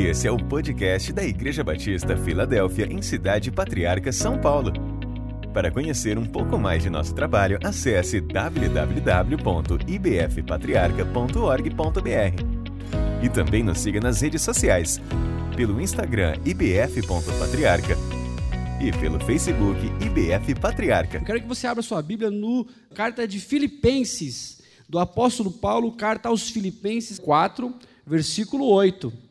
Esse é o podcast da Igreja Batista Filadélfia, em Cidade Patriarca, São Paulo. Para conhecer um pouco mais de nosso trabalho, acesse www.ibfpatriarca.org.br. E também nos siga nas redes sociais, pelo Instagram ibf.patriarca e pelo Facebook IBF Patriarca. Eu quero que você abra sua Bíblia no carta de Filipenses, do apóstolo Paulo, carta aos Filipenses 4, versículo 8.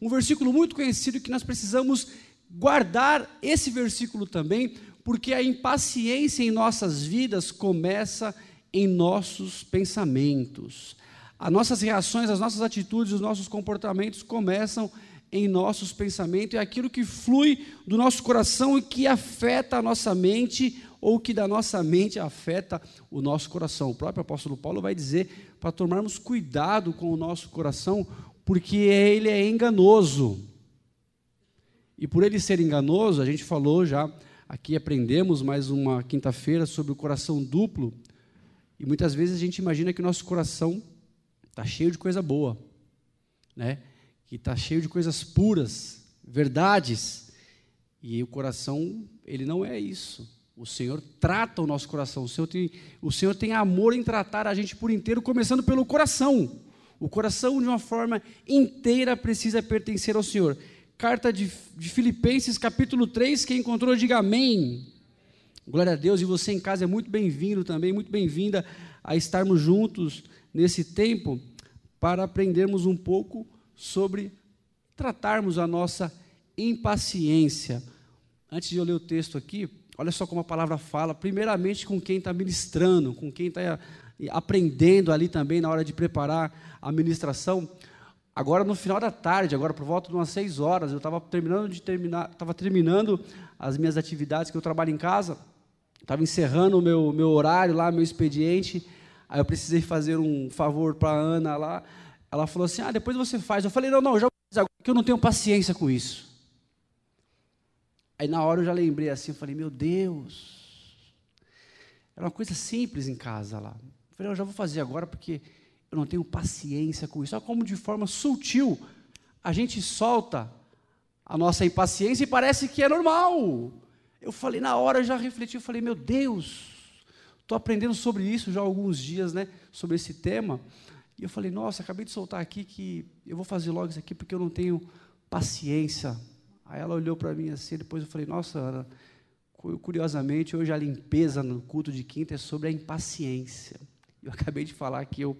Um versículo muito conhecido que nós precisamos guardar esse versículo também, porque a impaciência em nossas vidas começa em nossos pensamentos. As nossas reações, as nossas atitudes, os nossos comportamentos começam em nossos pensamentos, é aquilo que flui do nosso coração e que afeta a nossa mente, ou que da nossa mente afeta o nosso coração. O próprio apóstolo Paulo vai dizer para tomarmos cuidado com o nosso coração, porque ele é enganoso. E por ele ser enganoso, a gente falou já Aqui aprendemos mais uma quinta-feira sobre o coração duplo. E muitas vezes a gente imagina que o nosso coração está cheio de coisa boa, né? que está cheio de coisas puras, verdades. E o coração, ele não é isso. O Senhor trata o nosso coração. O Senhor, tem, o Senhor tem amor em tratar a gente por inteiro, começando pelo coração. O coração, de uma forma inteira, precisa pertencer ao Senhor. Carta de, de Filipenses, capítulo 3, quem encontrou, diga amém. Glória a Deus, e você em casa é muito bem-vindo também, muito bem-vinda a estarmos juntos nesse tempo para aprendermos um pouco sobre tratarmos a nossa impaciência. Antes de eu ler o texto aqui, olha só como a palavra fala, primeiramente com quem está ministrando, com quem está aprendendo ali também na hora de preparar a ministração. Agora no final da tarde, agora por volta de umas seis horas, eu estava terminando de terminar, estava terminando as minhas atividades que eu trabalho em casa, estava encerrando o meu, meu horário lá, meu expediente. Aí eu precisei fazer um favor para a Ana lá. Ela falou assim: Ah, depois você faz. Eu falei: Não, não, já vou agora, porque eu não tenho paciência com isso. Aí na hora eu já lembrei assim, eu falei: Meu Deus, era uma coisa simples em casa lá. Eu falei: Eu já vou fazer agora, porque eu não tenho paciência com isso. Olha como de forma sutil a gente solta a nossa impaciência e parece que é normal. Eu falei, na hora já refleti, eu falei, meu Deus, estou aprendendo sobre isso já há alguns dias, né? Sobre esse tema. E eu falei, nossa, acabei de soltar aqui que eu vou fazer logo isso aqui porque eu não tenho paciência. Aí ela olhou para mim assim, depois eu falei, nossa, Ana, curiosamente, hoje a limpeza no culto de quinta é sobre a impaciência. Eu acabei de falar que eu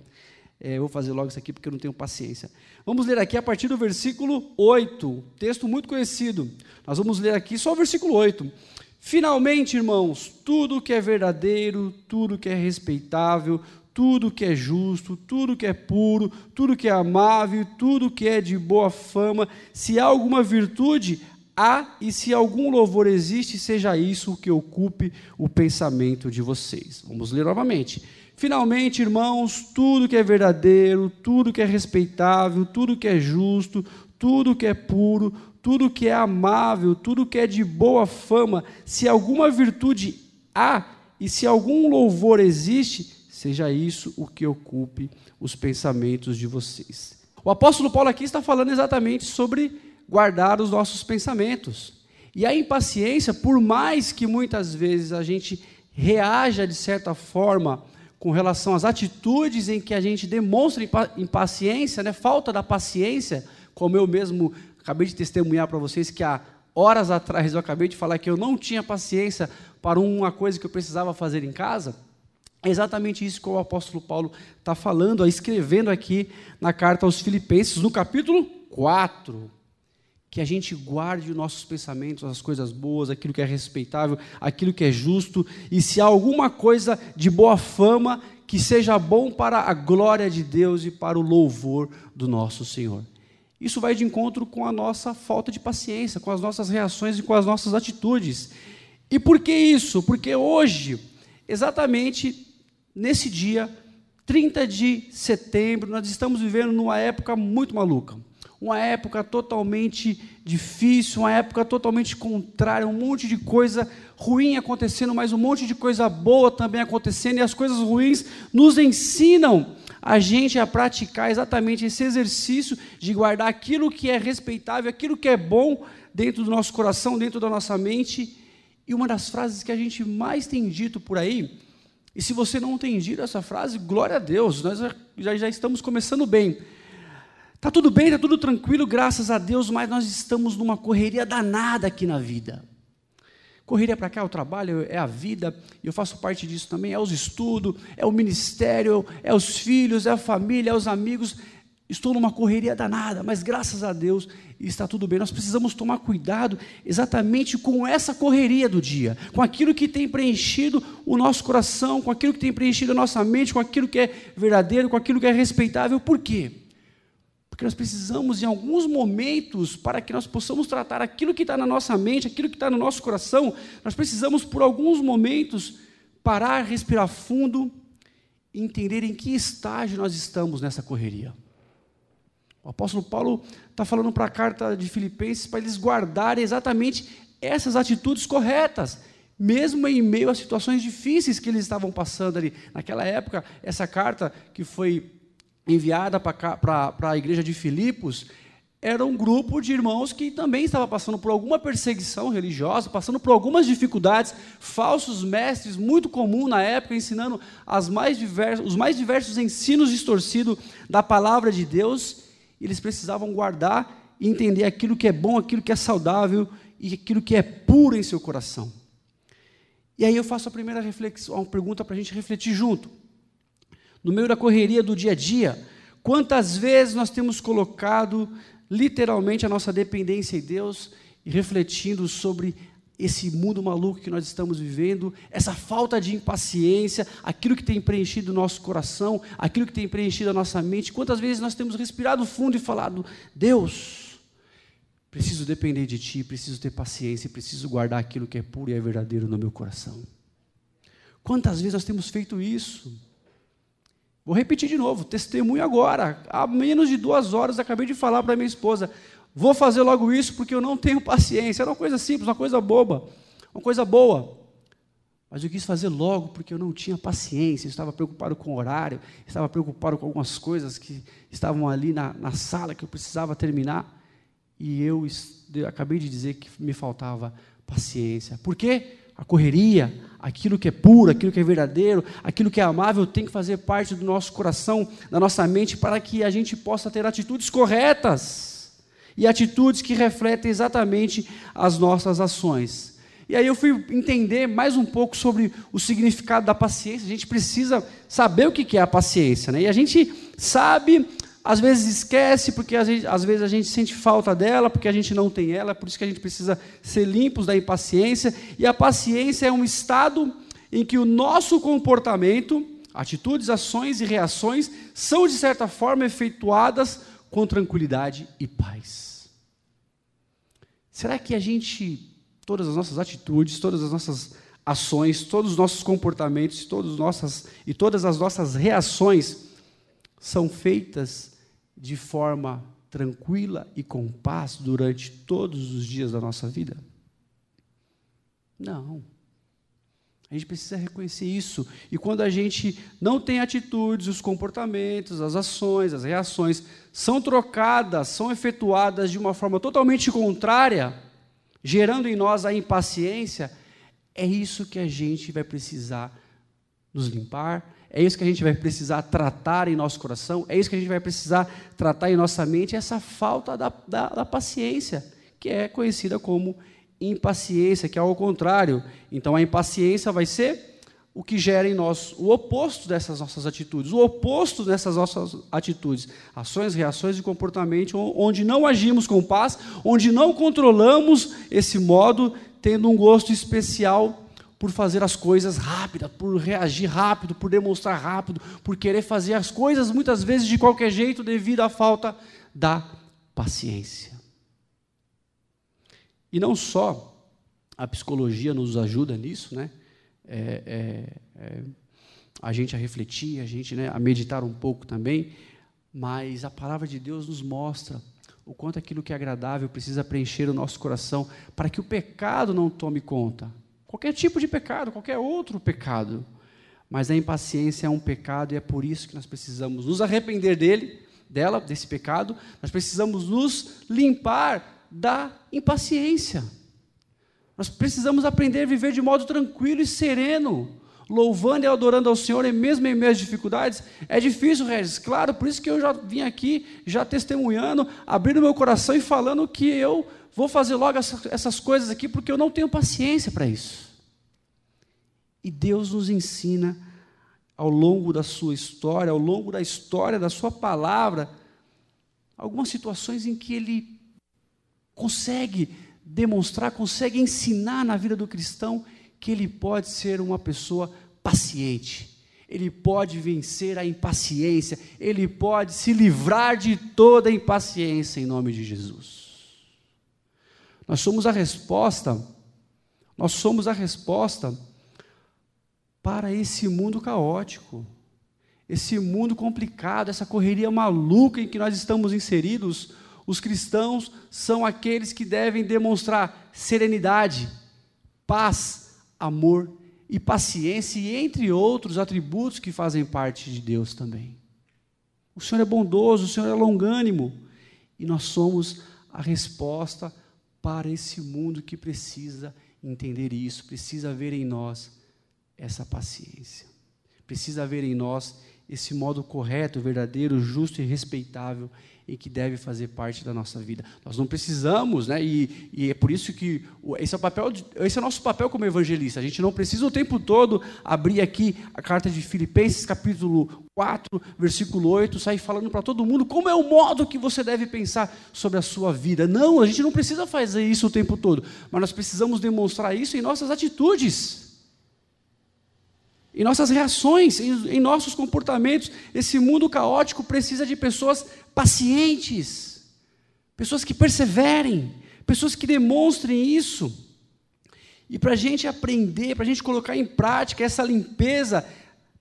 é, vou fazer logo isso aqui porque eu não tenho paciência. Vamos ler aqui a partir do versículo 8, texto muito conhecido. Nós vamos ler aqui só o versículo 8. Finalmente, irmãos, tudo que é verdadeiro, tudo que é respeitável, tudo que é justo, tudo que é puro, tudo que é amável, tudo que é de boa fama, se há alguma virtude, há, e se algum louvor existe, seja isso o que ocupe o pensamento de vocês. Vamos ler novamente. Finalmente, irmãos, tudo que é verdadeiro, tudo que é respeitável, tudo que é justo, tudo que é puro, tudo que é amável, tudo que é de boa fama, se alguma virtude há e se algum louvor existe, seja isso o que ocupe os pensamentos de vocês. O apóstolo Paulo aqui está falando exatamente sobre guardar os nossos pensamentos. E a impaciência, por mais que muitas vezes a gente reaja de certa forma com relação às atitudes em que a gente demonstra impaciência, né, falta da paciência, como eu mesmo acabei de testemunhar para vocês que há horas atrás eu acabei de falar que eu não tinha paciência para uma coisa que eu precisava fazer em casa. É exatamente isso que o apóstolo Paulo está falando, escrevendo aqui na carta aos Filipenses, no capítulo 4 que a gente guarde os nossos pensamentos, as coisas boas, aquilo que é respeitável, aquilo que é justo, e se há alguma coisa de boa fama, que seja bom para a glória de Deus e para o louvor do nosso Senhor. Isso vai de encontro com a nossa falta de paciência, com as nossas reações e com as nossas atitudes. E por que isso? Porque hoje, exatamente nesse dia, 30 de setembro, nós estamos vivendo numa época muito maluca. Uma época totalmente difícil, uma época totalmente contrária, um monte de coisa ruim acontecendo, mas um monte de coisa boa também acontecendo, e as coisas ruins nos ensinam a gente a praticar exatamente esse exercício de guardar aquilo que é respeitável, aquilo que é bom dentro do nosso coração, dentro da nossa mente. E uma das frases que a gente mais tem dito por aí, e se você não tem dito essa frase, glória a Deus, nós já, já estamos começando bem. Está tudo bem, está tudo tranquilo, graças a Deus, mas nós estamos numa correria danada aqui na vida. Correria para cá, o trabalho é a vida, e eu faço parte disso também, é os estudos, é o ministério, é os filhos, é a família, é os amigos. Estou numa correria danada, mas graças a Deus está tudo bem. Nós precisamos tomar cuidado exatamente com essa correria do dia, com aquilo que tem preenchido o nosso coração, com aquilo que tem preenchido a nossa mente, com aquilo que é verdadeiro, com aquilo que é respeitável. Por quê? Porque nós precisamos, em alguns momentos, para que nós possamos tratar aquilo que está na nossa mente, aquilo que está no nosso coração, nós precisamos, por alguns momentos, parar, respirar fundo entender em que estágio nós estamos nessa correria. O apóstolo Paulo está falando para a carta de Filipenses para eles guardarem exatamente essas atitudes corretas, mesmo em meio a situações difíceis que eles estavam passando ali. Naquela época, essa carta que foi enviada para a igreja de Filipos, era um grupo de irmãos que também estava passando por alguma perseguição religiosa, passando por algumas dificuldades, falsos mestres, muito comum na época, ensinando mais diversos, os mais diversos ensinos distorcidos da palavra de Deus, eles precisavam guardar e entender aquilo que é bom, aquilo que é saudável e aquilo que é puro em seu coração. E aí eu faço a primeira reflexão, uma pergunta para a gente refletir junto no meio da correria do dia a dia, quantas vezes nós temos colocado literalmente a nossa dependência em Deus e refletindo sobre esse mundo maluco que nós estamos vivendo, essa falta de impaciência, aquilo que tem preenchido o nosso coração, aquilo que tem preenchido a nossa mente. Quantas vezes nós temos respirado fundo e falado: Deus, preciso depender de Ti, preciso ter paciência, preciso guardar aquilo que é puro e é verdadeiro no meu coração. Quantas vezes nós temos feito isso? Vou repetir de novo, testemunho agora. Há menos de duas horas acabei de falar para minha esposa: vou fazer logo isso porque eu não tenho paciência. Era uma coisa simples, uma coisa boba, uma coisa boa. Mas eu quis fazer logo porque eu não tinha paciência, eu estava preocupado com o horário, estava preocupado com algumas coisas que estavam ali na, na sala que eu precisava terminar. E eu, eu acabei de dizer que me faltava paciência. Por quê? A correria, aquilo que é puro, aquilo que é verdadeiro, aquilo que é amável tem que fazer parte do nosso coração, da nossa mente, para que a gente possa ter atitudes corretas e atitudes que refletem exatamente as nossas ações. E aí eu fui entender mais um pouco sobre o significado da paciência. A gente precisa saber o que é a paciência, né? E a gente sabe às vezes esquece, porque às vezes, a gente sente falta dela, porque a gente não tem ela, por isso que a gente precisa ser limpos da impaciência. E a paciência é um estado em que o nosso comportamento, atitudes, ações e reações são, de certa forma, efetuadas com tranquilidade e paz. Será que a gente, todas as nossas atitudes, todas as nossas ações, todos os nossos comportamentos, todos nossas, e todas as nossas reações são feitas de forma tranquila e com paz durante todos os dias da nossa vida? Não. A gente precisa reconhecer isso. E quando a gente não tem atitudes, os comportamentos, as ações, as reações são trocadas, são efetuadas de uma forma totalmente contrária, gerando em nós a impaciência, é isso que a gente vai precisar nos limpar, é isso que a gente vai precisar tratar em nosso coração, é isso que a gente vai precisar tratar em nossa mente, essa falta da, da, da paciência, que é conhecida como impaciência, que é ao contrário. Então a impaciência vai ser o que gera em nós o oposto dessas nossas atitudes, o oposto dessas nossas atitudes, ações, reações e comportamento onde não agimos com paz, onde não controlamos esse modo, tendo um gosto especial por fazer as coisas rápidas, por reagir rápido, por demonstrar rápido, por querer fazer as coisas muitas vezes de qualquer jeito devido à falta da paciência. E não só a psicologia nos ajuda nisso, né? É, é, é, a gente a refletir, a gente né, a meditar um pouco também, mas a palavra de Deus nos mostra o quanto aquilo que é agradável precisa preencher o nosso coração para que o pecado não tome conta. Qualquer tipo de pecado, qualquer outro pecado. Mas a impaciência é um pecado e é por isso que nós precisamos nos arrepender dele, dela, desse pecado. Nós precisamos nos limpar da impaciência. Nós precisamos aprender a viver de modo tranquilo e sereno, louvando e adorando ao Senhor, e mesmo em meio às dificuldades. É difícil, Regis, claro, por isso que eu já vim aqui, já testemunhando, abrindo meu coração e falando que eu vou fazer logo essas coisas aqui, porque eu não tenho paciência para isso. E Deus nos ensina ao longo da sua história, ao longo da história da sua palavra, algumas situações em que ele consegue demonstrar, consegue ensinar na vida do cristão que ele pode ser uma pessoa paciente. Ele pode vencer a impaciência, ele pode se livrar de toda impaciência em nome de Jesus. Nós somos a resposta, nós somos a resposta para esse mundo caótico, esse mundo complicado, essa correria maluca em que nós estamos inseridos. Os cristãos são aqueles que devem demonstrar serenidade, paz, amor e paciência, e entre outros atributos que fazem parte de Deus também. O Senhor é bondoso, o Senhor é longânimo, e nós somos a resposta para esse mundo que precisa entender isso, precisa ver em nós essa paciência. Precisa haver em nós esse modo correto, verdadeiro, justo e respeitável em que deve fazer parte da nossa vida. Nós não precisamos, né? E, e, é por isso que esse é, o papel, esse é o nosso papel como evangelista. A gente não precisa o tempo todo abrir aqui a carta de Filipenses, capítulo 4, versículo 8, sair falando para todo mundo como é o modo que você deve pensar sobre a sua vida. Não, a gente não precisa fazer isso o tempo todo, mas nós precisamos demonstrar isso em nossas atitudes em nossas reações, em, em, nossos comportamentos. Esse mundo caótico precisa de pessoas pacientes, pessoas que perseverem, pessoas que demonstrem isso. E para a gente aprender, para a gente colocar em prática essa limpeza,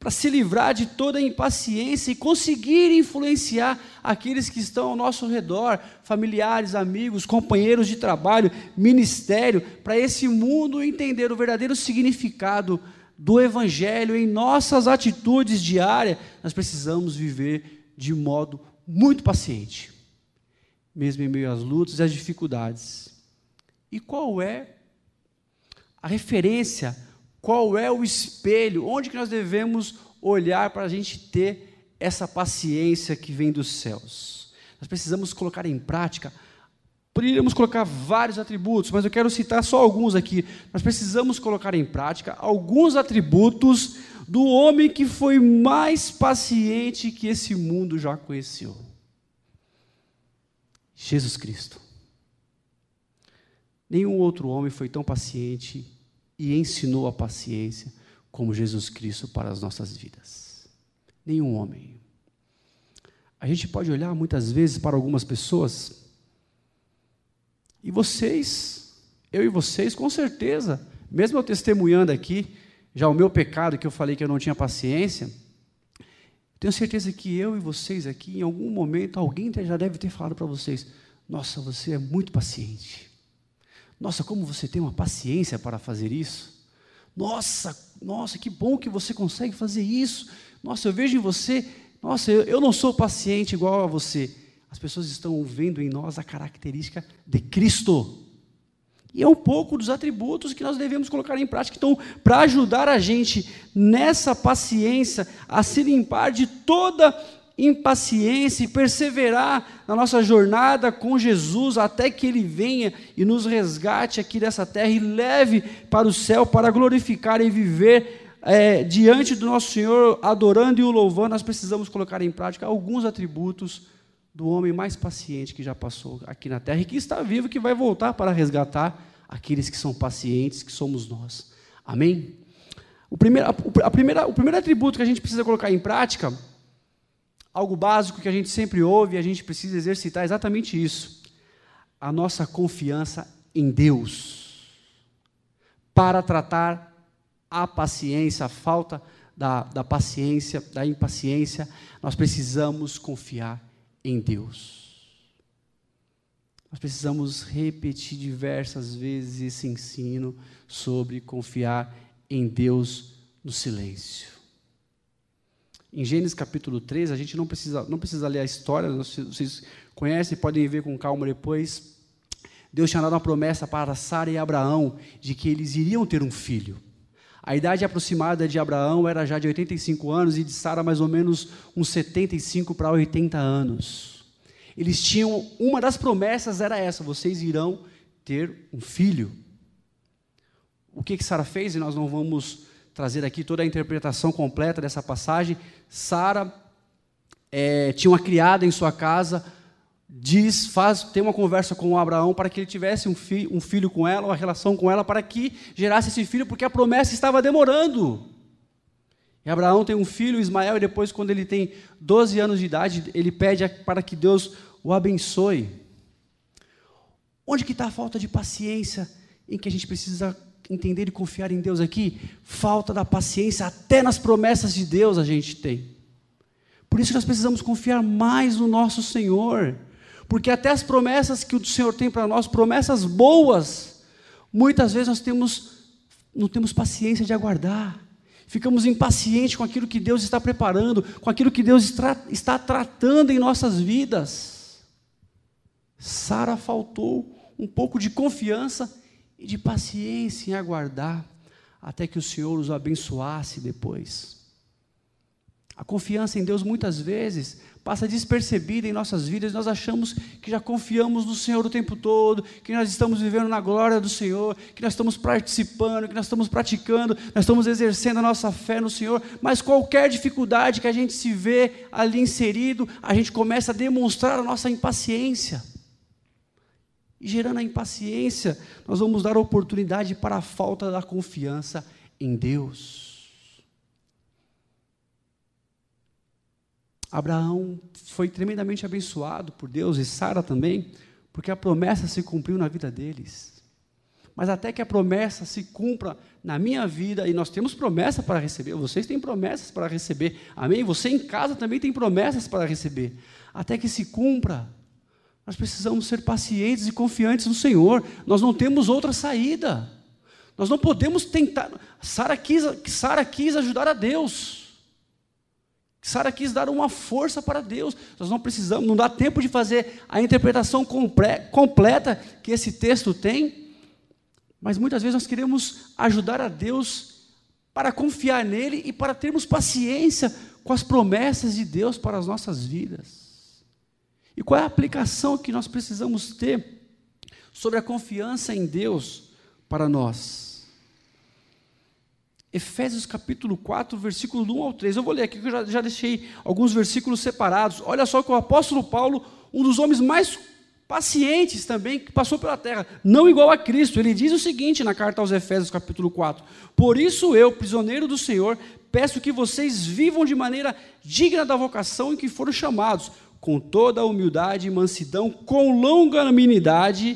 para se livrar de toda a impaciência e conseguir influenciar aqueles que estão ao nosso redor, familiares, amigos, companheiros de trabalho, ministério, para esse mundo entender o verdadeiro significado do Evangelho em nossas atitudes diárias, nós precisamos viver de modo muito paciente, mesmo em meio às lutas e às dificuldades. E qual é a referência, qual é o espelho, onde que nós devemos olhar para a gente ter essa paciência que vem dos céus? Nós precisamos colocar em prática Poderíamos colocar vários atributos, mas eu quero citar só alguns aqui. Nós precisamos colocar em prática alguns atributos do homem que foi mais paciente que esse mundo já conheceu. Jesus Cristo. Nenhum outro homem foi tão paciente e ensinou a paciência como Jesus Cristo para as nossas vidas. Nenhum homem. A gente pode olhar muitas vezes para algumas pessoas e vocês, eu e vocês, com certeza, mesmo eu testemunhando aqui, já o meu pecado, que eu falei que eu não tinha paciência, tenho certeza que eu e vocês aqui, em algum momento, alguém já deve ter falado para vocês: Nossa, você é muito paciente. Nossa, como você tem uma paciência para fazer isso. Nossa, nossa, que bom que você consegue fazer isso. Nossa, eu vejo em você. Nossa, eu, eu não sou paciente igual a você as pessoas estão vendo em nós a característica de Cristo. E é um pouco dos atributos que nós devemos colocar em prática. Então, para ajudar a gente nessa paciência, a se limpar de toda impaciência e perseverar na nossa jornada com Jesus até que Ele venha e nos resgate aqui dessa terra e leve para o céu para glorificar e viver é, diante do nosso Senhor, adorando e o louvando, nós precisamos colocar em prática alguns atributos do homem mais paciente que já passou aqui na terra e que está vivo, que vai voltar para resgatar aqueles que são pacientes, que somos nós. Amém? O primeiro, a, primeira, o primeiro atributo que a gente precisa colocar em prática, algo básico que a gente sempre ouve e a gente precisa exercitar é exatamente isso. A nossa confiança em Deus. Para tratar a paciência, a falta da, da paciência, da impaciência, nós precisamos confiar em Deus. nós precisamos repetir diversas vezes esse ensino sobre confiar em Deus no silêncio. Em Gênesis capítulo 3, a gente não precisa, não precisa ler a história, vocês conhecem, podem ver com calma depois. Deus tinha dado uma promessa para Sara e Abraão de que eles iriam ter um filho. A idade aproximada de Abraão era já de 85 anos e de Sara mais ou menos uns 75 para 80 anos. Eles tinham, uma das promessas era essa: vocês irão ter um filho. O que, que Sara fez? E nós não vamos trazer aqui toda a interpretação completa dessa passagem. Sara é, tinha uma criada em sua casa, diz, faz, tem uma conversa com Abraão para que ele tivesse um, fi, um filho com ela, uma relação com ela, para que gerasse esse filho, porque a promessa estava demorando. E Abraão tem um filho, Ismael, e depois, quando ele tem 12 anos de idade, ele pede para que Deus o abençoe. Onde que está a falta de paciência em que a gente precisa entender e confiar em Deus aqui? Falta da paciência, até nas promessas de Deus a gente tem. Por isso nós precisamos confiar mais no nosso Senhor. Porque até as promessas que o Senhor tem para nós, promessas boas, muitas vezes nós temos, não temos paciência de aguardar. Ficamos impacientes com aquilo que Deus está preparando, com aquilo que Deus está, está tratando em nossas vidas. Sara faltou um pouco de confiança e de paciência em aguardar até que o Senhor os abençoasse depois. A confiança em Deus muitas vezes passa despercebida em nossas vidas, nós achamos que já confiamos no Senhor o tempo todo, que nós estamos vivendo na glória do Senhor, que nós estamos participando, que nós estamos praticando, nós estamos exercendo a nossa fé no Senhor, mas qualquer dificuldade que a gente se vê ali inserido, a gente começa a demonstrar a nossa impaciência. E gerando a impaciência, nós vamos dar oportunidade para a falta da confiança em Deus. Abraão foi tremendamente abençoado por Deus e Sara também, porque a promessa se cumpriu na vida deles. Mas até que a promessa se cumpra na minha vida, e nós temos promessa para receber, vocês têm promessas para receber, amém? Você em casa também tem promessas para receber. Até que se cumpra, nós precisamos ser pacientes e confiantes no Senhor, nós não temos outra saída. Nós não podemos tentar. Sara quis, Sara quis ajudar a Deus. Sara quis dar uma força para Deus. Nós não precisamos, não dá tempo de fazer a interpretação completa que esse texto tem, mas muitas vezes nós queremos ajudar a Deus para confiar nele e para termos paciência com as promessas de Deus para as nossas vidas. E qual é a aplicação que nós precisamos ter sobre a confiança em Deus para nós? Efésios capítulo 4, versículo 1 ao 3. Eu vou ler aqui, que eu já, já deixei alguns versículos separados. Olha só que o apóstolo Paulo, um dos homens mais pacientes também, que passou pela terra, não igual a Cristo. Ele diz o seguinte na carta aos Efésios, capítulo 4: Por isso eu, prisioneiro do Senhor, peço que vocês vivam de maneira digna da vocação em que foram chamados, com toda a humildade e mansidão, com longanimidade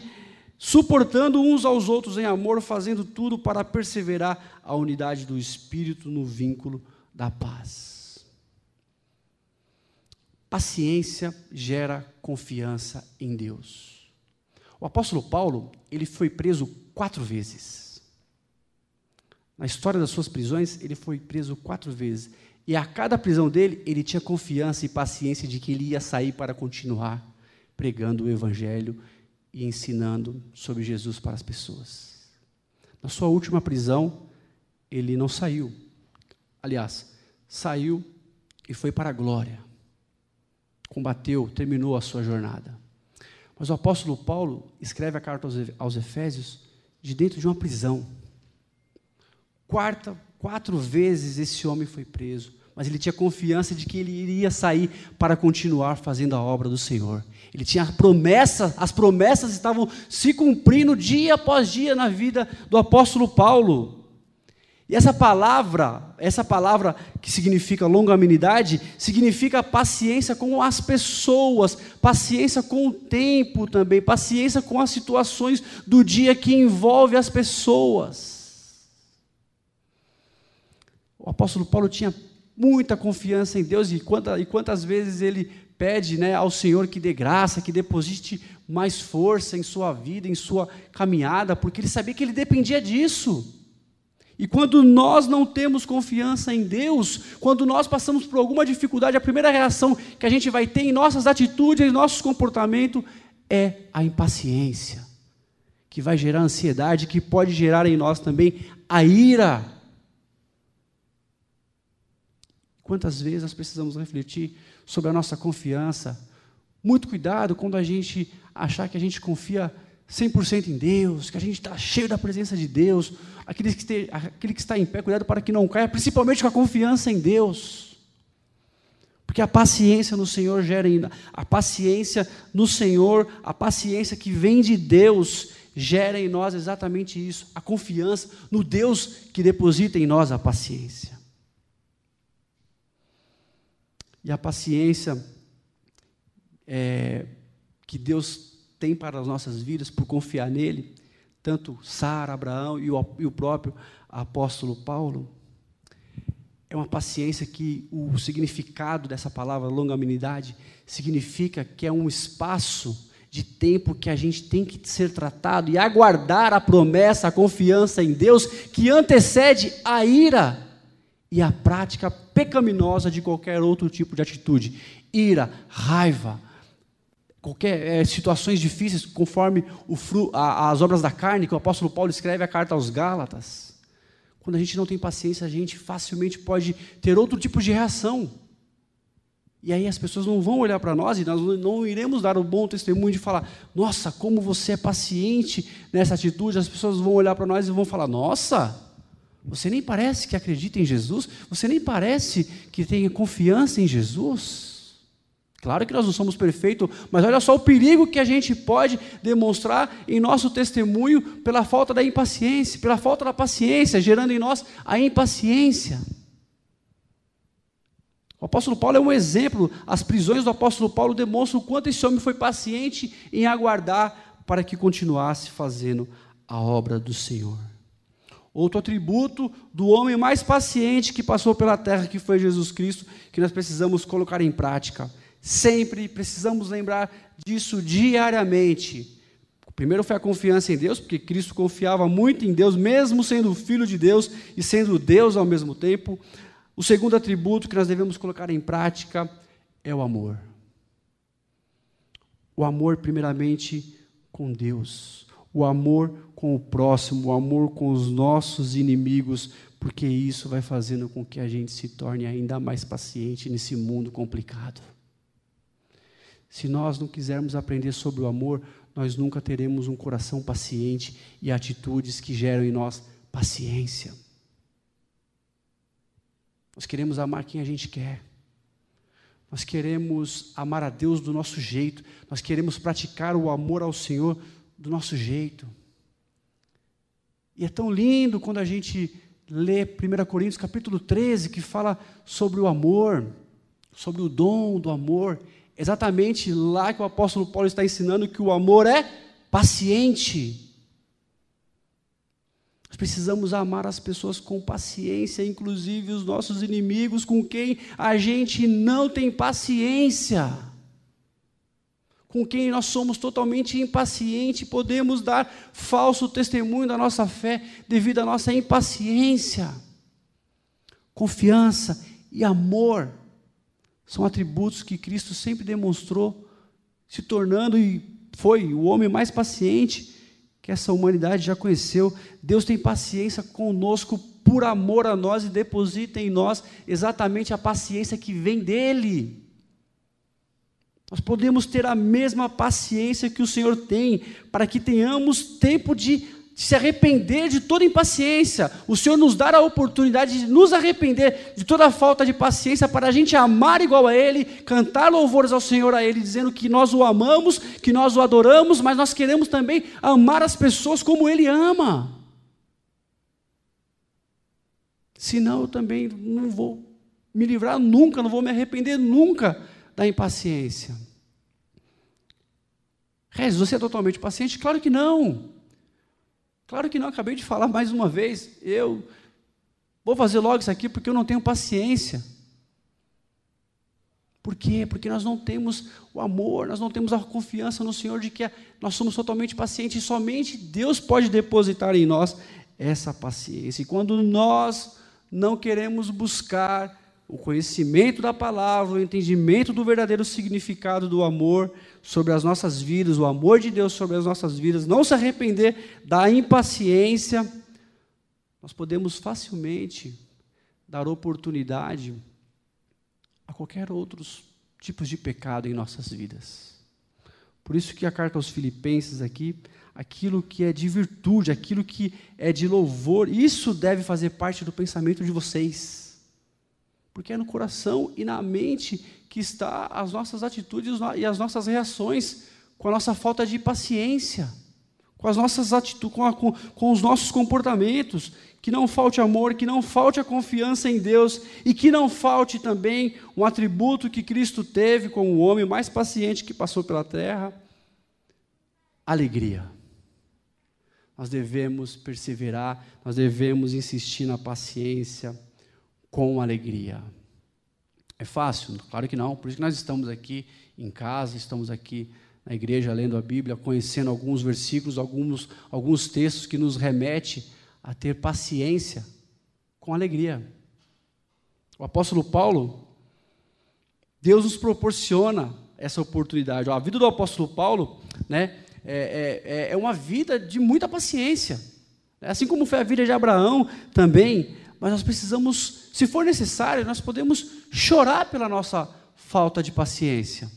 suportando uns aos outros em amor, fazendo tudo para perseverar a unidade do Espírito no vínculo da paz. Paciência gera confiança em Deus. O apóstolo Paulo, ele foi preso quatro vezes. Na história das suas prisões, ele foi preso quatro vezes. E a cada prisão dele, ele tinha confiança e paciência de que ele ia sair para continuar pregando o Evangelho e ensinando sobre Jesus para as pessoas. Na sua última prisão, ele não saiu. Aliás, saiu e foi para a glória. Combateu, terminou a sua jornada. Mas o apóstolo Paulo escreve a carta aos Efésios de dentro de uma prisão. Quarta, quatro vezes esse homem foi preso mas ele tinha confiança de que ele iria sair para continuar fazendo a obra do Senhor. Ele tinha promessa, as promessas estavam se cumprindo dia após dia na vida do apóstolo Paulo. E essa palavra, essa palavra que significa longanimidade, significa paciência com as pessoas, paciência com o tempo também, paciência com as situações do dia que envolve as pessoas. O apóstolo Paulo tinha muita confiança em Deus e, quanta, e quantas vezes ele pede né, ao Senhor que dê graça, que deposite mais força em sua vida, em sua caminhada, porque ele sabia que ele dependia disso. E quando nós não temos confiança em Deus, quando nós passamos por alguma dificuldade, a primeira reação que a gente vai ter em nossas atitudes, em nossos comportamentos, é a impaciência, que vai gerar ansiedade, que pode gerar em nós também a ira. Quantas vezes nós precisamos refletir sobre a nossa confiança? Muito cuidado quando a gente achar que a gente confia 100% em Deus, que a gente está cheio da presença de Deus, aquele que, esteja, aquele que está em pé, cuidado para que não caia, principalmente com a confiança em Deus. Porque a paciência no Senhor gera ainda, a paciência no Senhor, a paciência que vem de Deus, gera em nós exatamente isso, a confiança no Deus que deposita em nós a paciência. E a paciência é, que Deus tem para as nossas vidas por confiar nele, tanto Sara, Abraão e o, e o próprio apóstolo Paulo, é uma paciência que o significado dessa palavra longanimidade significa que é um espaço de tempo que a gente tem que ser tratado e aguardar a promessa, a confiança em Deus que antecede a ira e a prática pecaminosa de qualquer outro tipo de atitude. Ira, raiva, qualquer é, situações difíceis, conforme fru, a, as obras da carne, que o apóstolo Paulo escreve a carta aos Gálatas. Quando a gente não tem paciência, a gente facilmente pode ter outro tipo de reação. E aí as pessoas não vão olhar para nós e nós não iremos dar o bom testemunho de falar: Nossa, como você é paciente nessa atitude. As pessoas vão olhar para nós e vão falar: Nossa, você nem parece que acredita em Jesus, você nem parece que tem confiança em Jesus. Claro que nós não somos perfeitos, mas olha só o perigo que a gente pode demonstrar em nosso testemunho pela falta da impaciência, pela falta da paciência, gerando em nós a impaciência. O apóstolo Paulo é um exemplo, as prisões do apóstolo Paulo demonstram o quanto esse homem foi paciente em aguardar para que continuasse fazendo a obra do Senhor. Outro atributo do homem mais paciente que passou pela terra, que foi Jesus Cristo, que nós precisamos colocar em prática Sempre precisamos lembrar disso diariamente. O primeiro foi a confiança em Deus, porque Cristo confiava muito em Deus, mesmo sendo filho de Deus e sendo Deus ao mesmo tempo. O segundo atributo que nós devemos colocar em prática é o amor. O amor, primeiramente, com Deus. O amor com o próximo, o amor com os nossos inimigos, porque isso vai fazendo com que a gente se torne ainda mais paciente nesse mundo complicado. Se nós não quisermos aprender sobre o amor, nós nunca teremos um coração paciente e atitudes que geram em nós paciência. Nós queremos amar quem a gente quer. Nós queremos amar a Deus do nosso jeito. Nós queremos praticar o amor ao Senhor do nosso jeito. E é tão lindo quando a gente lê 1 Coríntios capítulo 13, que fala sobre o amor, sobre o dom do amor exatamente lá que o apóstolo Paulo está ensinando que o amor é paciente. Nós precisamos amar as pessoas com paciência, inclusive os nossos inimigos, com quem a gente não tem paciência. Com quem nós somos totalmente impacientes, podemos dar falso testemunho da nossa fé devido à nossa impaciência. Confiança e amor são atributos que Cristo sempre demonstrou, se tornando e foi o homem mais paciente que essa humanidade já conheceu. Deus tem paciência conosco por amor a nós e deposita em nós exatamente a paciência que vem dele. Nós podemos ter a mesma paciência que o Senhor tem, para que tenhamos tempo de se arrepender de toda impaciência. O Senhor nos dá a oportunidade de nos arrepender de toda falta de paciência para a gente amar igual a Ele, cantar louvores ao Senhor a Ele, dizendo que nós o amamos, que nós o adoramos, mas nós queremos também amar as pessoas como Ele ama. Senão eu também não vou me livrar nunca, não vou me arrepender nunca da impaciência. Rez, você é totalmente paciente? Claro que não. Claro que não, acabei de falar mais uma vez. Eu vou fazer logo isso aqui porque eu não tenho paciência. Por quê? Porque nós não temos o amor, nós não temos a confiança no Senhor de que nós somos totalmente pacientes e somente Deus pode depositar em nós essa paciência. E quando nós não queremos buscar o conhecimento da palavra, o entendimento do verdadeiro significado do amor sobre as nossas vidas, o amor de Deus sobre as nossas vidas, não se arrepender da impaciência, nós podemos facilmente dar oportunidade a qualquer outros tipos de pecado em nossas vidas. Por isso que a carta aos Filipenses aqui, aquilo que é de virtude, aquilo que é de louvor, isso deve fazer parte do pensamento de vocês porque é no coração e na mente que está as nossas atitudes e as nossas reações com a nossa falta de paciência, com as nossas atitudes, com, a, com, com os nossos comportamentos, que não falte amor, que não falte a confiança em Deus e que não falte também um atributo que Cristo teve como o homem mais paciente que passou pela terra, alegria. Nós devemos perseverar, nós devemos insistir na paciência com alegria. É fácil? Claro que não. Por isso que nós estamos aqui em casa, estamos aqui na igreja lendo a Bíblia, conhecendo alguns versículos, alguns, alguns textos que nos remete a ter paciência com alegria. O apóstolo Paulo, Deus nos proporciona essa oportunidade. A vida do apóstolo Paulo né, é, é, é uma vida de muita paciência. Assim como foi a vida de Abraão também, mas nós precisamos, se for necessário, nós podemos chorar pela nossa falta de paciência.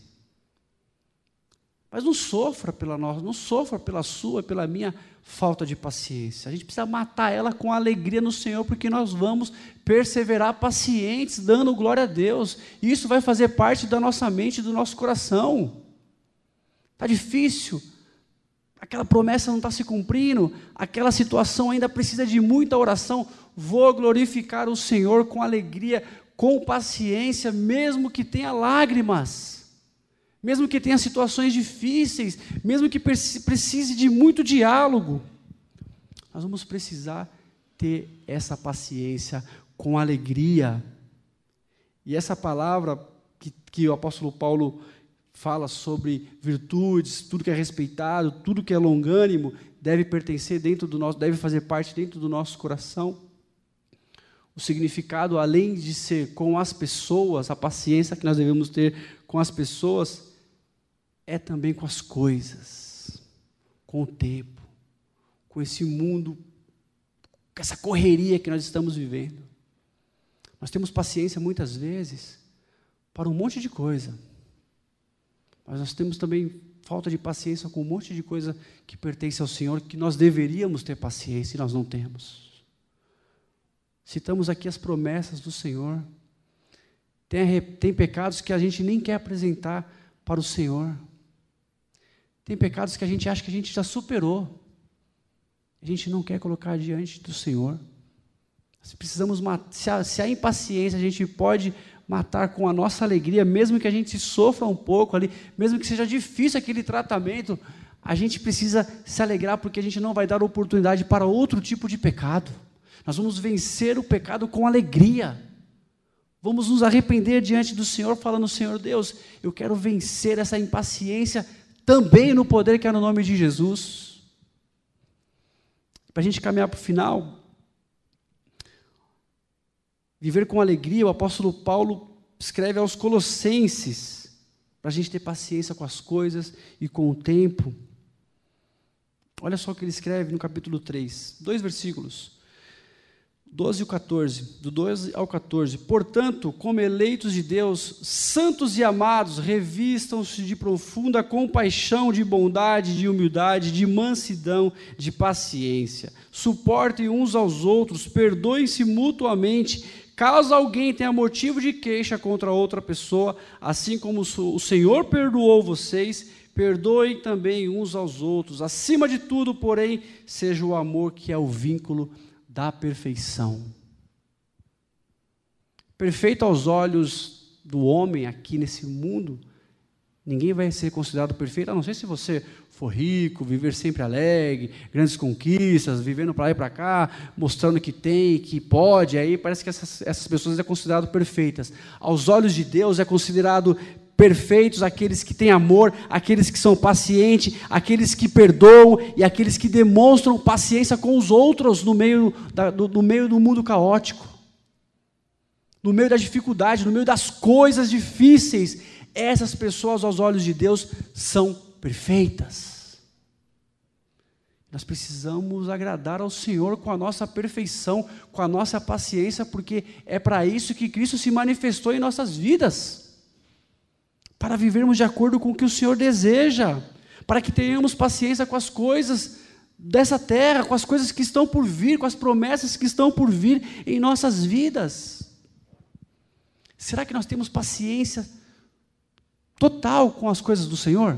Mas não sofra pela nossa, não sofra pela sua, pela minha falta de paciência. A gente precisa matar ela com alegria no Senhor, porque nós vamos perseverar pacientes, dando glória a Deus. E isso vai fazer parte da nossa mente do nosso coração. Está difícil, aquela promessa não está se cumprindo, aquela situação ainda precisa de muita oração vou glorificar o Senhor com alegria, com paciência, mesmo que tenha lágrimas, mesmo que tenha situações difíceis, mesmo que precise de muito diálogo. Nós vamos precisar ter essa paciência com alegria. E essa palavra que, que o apóstolo Paulo fala sobre virtudes, tudo que é respeitado, tudo que é longânimo, deve pertencer dentro do nosso, deve fazer parte dentro do nosso coração. O significado, além de ser com as pessoas, a paciência que nós devemos ter com as pessoas, é também com as coisas, com o tempo, com esse mundo, com essa correria que nós estamos vivendo. Nós temos paciência muitas vezes para um monte de coisa, mas nós temos também falta de paciência com um monte de coisa que pertence ao Senhor, que nós deveríamos ter paciência e nós não temos. Citamos aqui as promessas do Senhor. Tem, tem pecados que a gente nem quer apresentar para o Senhor. Tem pecados que a gente acha que a gente já superou. A gente não quer colocar diante do Senhor. Se precisamos se a, se impaciência a gente pode matar com a nossa alegria, mesmo que a gente sofra um pouco ali, mesmo que seja difícil aquele tratamento, a gente precisa se alegrar porque a gente não vai dar oportunidade para outro tipo de pecado. Nós vamos vencer o pecado com alegria. Vamos nos arrepender diante do Senhor, falando: Senhor Deus, eu quero vencer essa impaciência também no poder que é no nome de Jesus. Para a gente caminhar para o final, viver com alegria, o apóstolo Paulo escreve aos Colossenses, para a gente ter paciência com as coisas e com o tempo. Olha só o que ele escreve no capítulo 3, dois versículos. 12 e 14, do 12 ao 14. Portanto, como eleitos de Deus, santos e amados, revistam-se de profunda compaixão, de bondade, de humildade, de mansidão, de paciência. Suportem uns aos outros, perdoem-se mutuamente, caso alguém tenha motivo de queixa contra outra pessoa, assim como o Senhor perdoou vocês, perdoem também uns aos outros. Acima de tudo, porém, seja o amor que é o vínculo da perfeição. Perfeito aos olhos do homem aqui nesse mundo, ninguém vai ser considerado perfeito, a não ser se você for rico, viver sempre alegre, grandes conquistas, vivendo para lá e para cá, mostrando que tem, que pode, aí parece que essas, essas pessoas é considerado perfeitas. Aos olhos de Deus é considerado perfeitos aqueles que têm amor, aqueles que são pacientes, aqueles que perdoam e aqueles que demonstram paciência com os outros no meio, da, do, no meio do mundo caótico, no meio da dificuldade, no meio das coisas difíceis. Essas pessoas, aos olhos de Deus, são perfeitas. Nós precisamos agradar ao Senhor com a nossa perfeição, com a nossa paciência, porque é para isso que Cristo se manifestou em nossas vidas para vivermos de acordo com o que o Senhor deseja, para que tenhamos paciência com as coisas dessa terra, com as coisas que estão por vir, com as promessas que estão por vir em nossas vidas. Será que nós temos paciência total com as coisas do Senhor?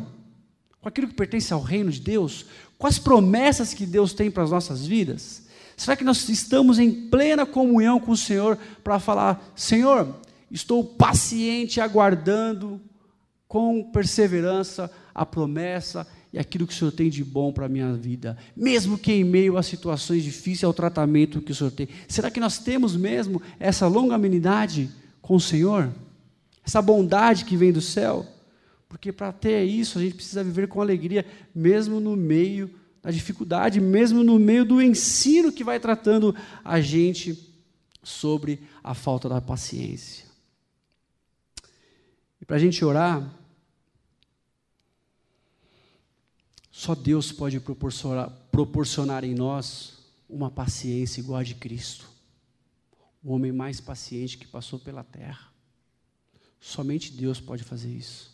Com aquilo que pertence ao reino de Deus? Com as promessas que Deus tem para as nossas vidas? Será que nós estamos em plena comunhão com o Senhor para falar: Senhor, estou paciente aguardando com perseverança a promessa e aquilo que o Senhor tem de bom para a minha vida, mesmo que em meio a situações difíceis, ao tratamento que o Senhor tem. Será que nós temos mesmo essa longanimidade com o Senhor? Essa bondade que vem do céu? Porque para ter isso, a gente precisa viver com alegria, mesmo no meio da dificuldade, mesmo no meio do ensino que vai tratando a gente sobre a falta da paciência. E para a gente orar, Só Deus pode proporcionar, proporcionar em nós uma paciência igual a de Cristo. O homem mais paciente que passou pela terra. Somente Deus pode fazer isso.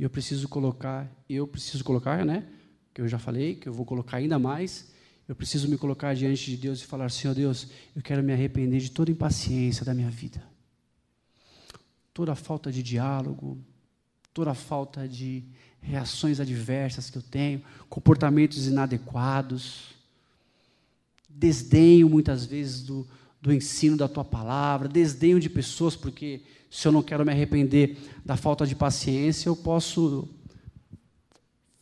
E eu preciso colocar, eu preciso colocar, né? Que eu já falei, que eu vou colocar ainda mais. Eu preciso me colocar diante de Deus e falar: Senhor Deus, eu quero me arrepender de toda impaciência da minha vida. Toda falta de diálogo, toda falta de reações adversas que eu tenho, comportamentos inadequados, desdenho muitas vezes do, do ensino da tua palavra, desdenho de pessoas, porque se eu não quero me arrepender da falta de paciência, eu posso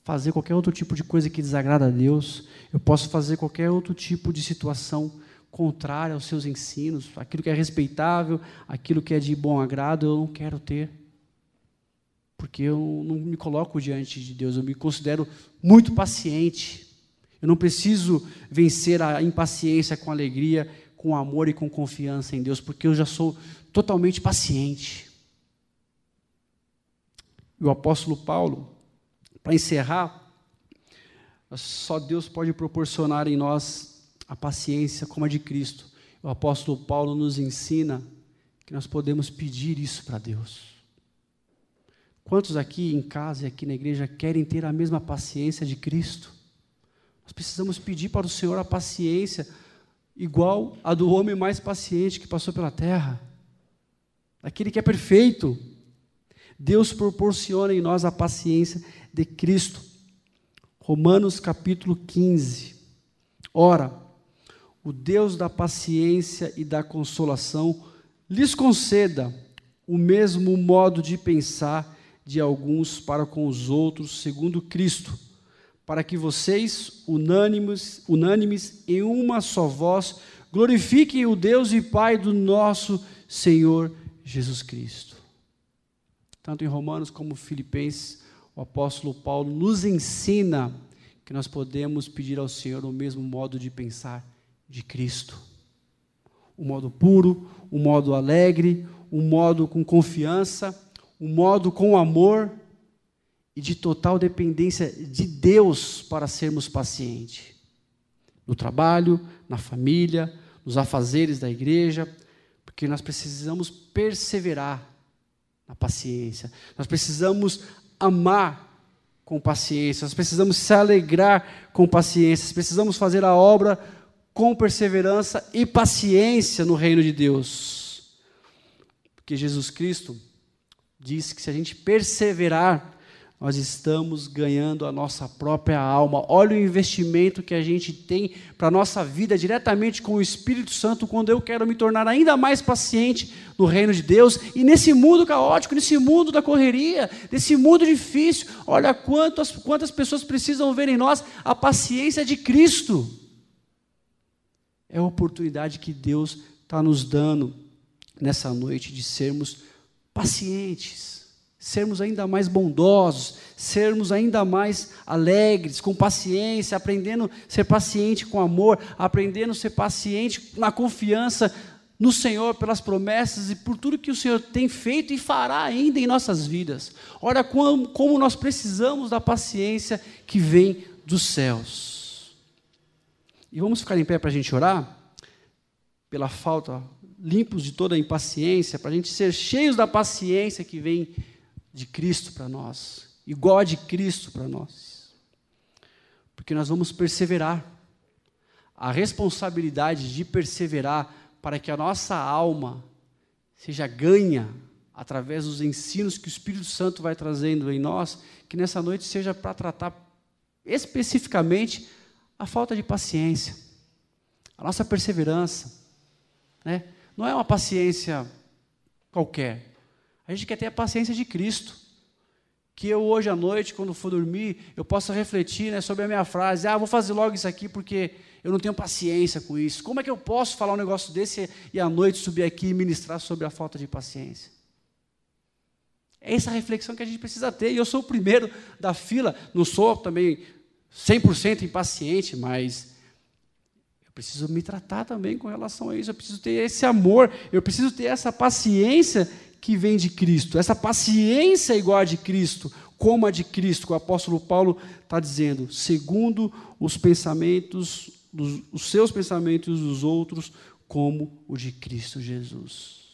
fazer qualquer outro tipo de coisa que desagrada a Deus, eu posso fazer qualquer outro tipo de situação contrária aos seus ensinos, aquilo que é respeitável, aquilo que é de bom agrado, eu não quero ter porque eu não me coloco diante de Deus, eu me considero muito paciente. Eu não preciso vencer a impaciência com alegria, com amor e com confiança em Deus, porque eu já sou totalmente paciente. E o apóstolo Paulo, para encerrar, só Deus pode proporcionar em nós a paciência como a de Cristo. O apóstolo Paulo nos ensina que nós podemos pedir isso para Deus. Quantos aqui em casa e aqui na igreja querem ter a mesma paciência de Cristo? Nós precisamos pedir para o Senhor a paciência igual a do homem mais paciente que passou pela terra, aquele que é perfeito. Deus proporciona em nós a paciência de Cristo. Romanos capítulo 15. Ora, o Deus da paciência e da consolação lhes conceda o mesmo modo de pensar de alguns para com os outros, segundo Cristo, para que vocês, unânimes, unânimes em uma só voz, glorifiquem o Deus e Pai do nosso Senhor Jesus Cristo. Tanto em Romanos como Filipenses, o apóstolo Paulo nos ensina que nós podemos pedir ao Senhor o mesmo modo de pensar de Cristo. Um modo puro, um modo alegre, um modo com confiança, um modo com amor e de total dependência de Deus para sermos pacientes. No trabalho, na família, nos afazeres da igreja, porque nós precisamos perseverar na paciência. Nós precisamos amar com paciência, nós precisamos se alegrar com paciência, nós precisamos fazer a obra com perseverança e paciência no reino de Deus. Porque Jesus Cristo diz que se a gente perseverar nós estamos ganhando a nossa própria alma. Olha o investimento que a gente tem para a nossa vida diretamente com o Espírito Santo, quando eu quero me tornar ainda mais paciente no reino de Deus e nesse mundo caótico, nesse mundo da correria, nesse mundo difícil. Olha quantas, quantas pessoas precisam ver em nós a paciência de Cristo. É a oportunidade que Deus está nos dando nessa noite de sermos pacientes sermos ainda mais bondosos, sermos ainda mais alegres, com paciência, aprendendo a ser paciente com amor, aprendendo a ser paciente na confiança no Senhor pelas promessas e por tudo que o Senhor tem feito e fará ainda em nossas vidas. Olha como, como nós precisamos da paciência que vem dos céus. E vamos ficar em pé para a gente orar? Pela falta, limpos de toda a impaciência, para a gente ser cheios da paciência que vem de Cristo para nós, igual a de Cristo para nós. Porque nós vamos perseverar. A responsabilidade de perseverar para que a nossa alma seja ganha através dos ensinos que o Espírito Santo vai trazendo em nós, que nessa noite seja para tratar especificamente a falta de paciência, a nossa perseverança. Né? Não é uma paciência qualquer, a gente quer ter a paciência de Cristo. Que eu hoje à noite, quando for dormir, eu possa refletir né, sobre a minha frase. Ah, vou fazer logo isso aqui porque eu não tenho paciência com isso. Como é que eu posso falar um negócio desse e à noite subir aqui e ministrar sobre a falta de paciência? É essa reflexão que a gente precisa ter. E eu sou o primeiro da fila. Não sou também 100% impaciente, mas eu preciso me tratar também com relação a isso. Eu preciso ter esse amor. Eu preciso ter essa paciência que vem de Cristo, essa paciência igual a de Cristo, como a de Cristo, que o apóstolo Paulo está dizendo, segundo os pensamentos, dos, os seus pensamentos dos outros, como o de Cristo Jesus.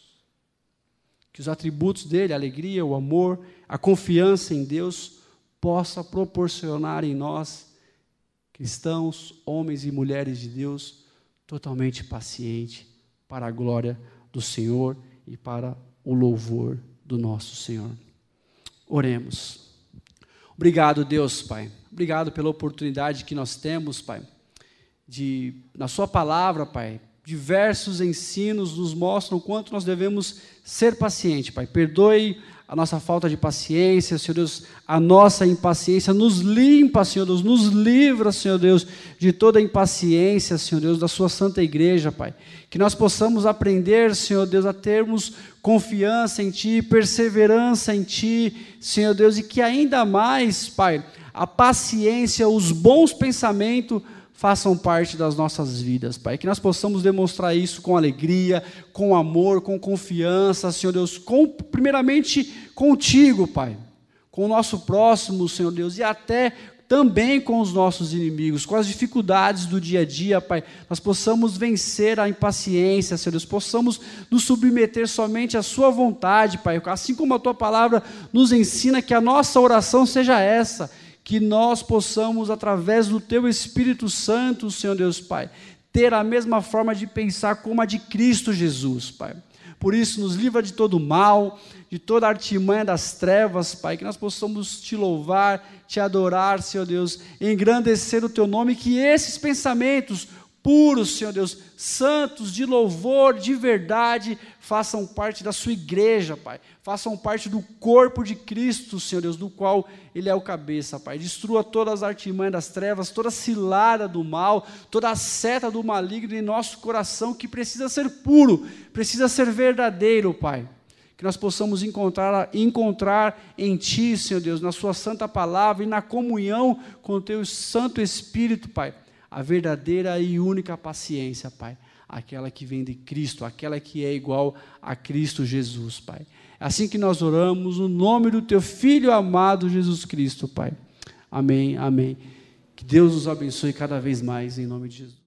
Que os atributos dele, a alegria, o amor, a confiança em Deus, possa proporcionar em nós, cristãos, homens e mulheres de Deus, totalmente paciente para a glória do Senhor e para o louvor do nosso Senhor. Oremos. Obrigado, Deus, Pai. Obrigado pela oportunidade que nós temos, Pai, de, na Sua palavra, Pai, diversos ensinos nos mostram o quanto nós devemos ser pacientes, Pai. Perdoe a nossa falta de paciência, Senhor Deus, a nossa impaciência, nos limpa, Senhor Deus, nos livra, Senhor Deus, de toda impaciência, Senhor Deus, da Sua Santa Igreja, Pai. Que nós possamos aprender, Senhor Deus, a termos confiança em Ti, perseverança em Ti, Senhor Deus, e que ainda mais, Pai, a paciência, os bons pensamentos, façam parte das nossas vidas, Pai. Que nós possamos demonstrar isso com alegria, com amor, com confiança, Senhor Deus, com, primeiramente contigo, Pai, com o nosso próximo, Senhor Deus, e até também com os nossos inimigos, com as dificuldades do dia a dia, Pai, nós possamos vencer a impaciência, Senhor Deus, possamos nos submeter somente à Sua vontade, Pai, assim como a Tua palavra nos ensina que a nossa oração seja essa, que nós possamos, através do Teu Espírito Santo, Senhor Deus Pai, ter a mesma forma de pensar como a de Cristo Jesus, Pai. Por isso, nos livra de todo mal, de toda artimanha das trevas, Pai, que nós possamos te louvar, te adorar, Senhor Deus, engrandecer o Teu nome, que esses pensamentos puros, Senhor Deus, santos, de louvor, de verdade, façam parte da sua igreja, Pai. Façam parte do corpo de Cristo, Senhor Deus, do qual Ele é o cabeça, Pai. Destrua todas as artimanhas das trevas, toda cilada do mal, toda a seta do maligno em nosso coração, que precisa ser puro, precisa ser verdadeiro, Pai. Que nós possamos encontrar, encontrar em Ti, Senhor Deus, na Sua santa palavra e na comunhão com o Teu Santo Espírito, Pai a verdadeira e única paciência, Pai. Aquela que vem de Cristo, aquela que é igual a Cristo Jesus, Pai. É assim que nós oramos, no nome do Teu Filho amado Jesus Cristo, Pai. Amém, amém. Que Deus nos abençoe cada vez mais, em nome de Jesus.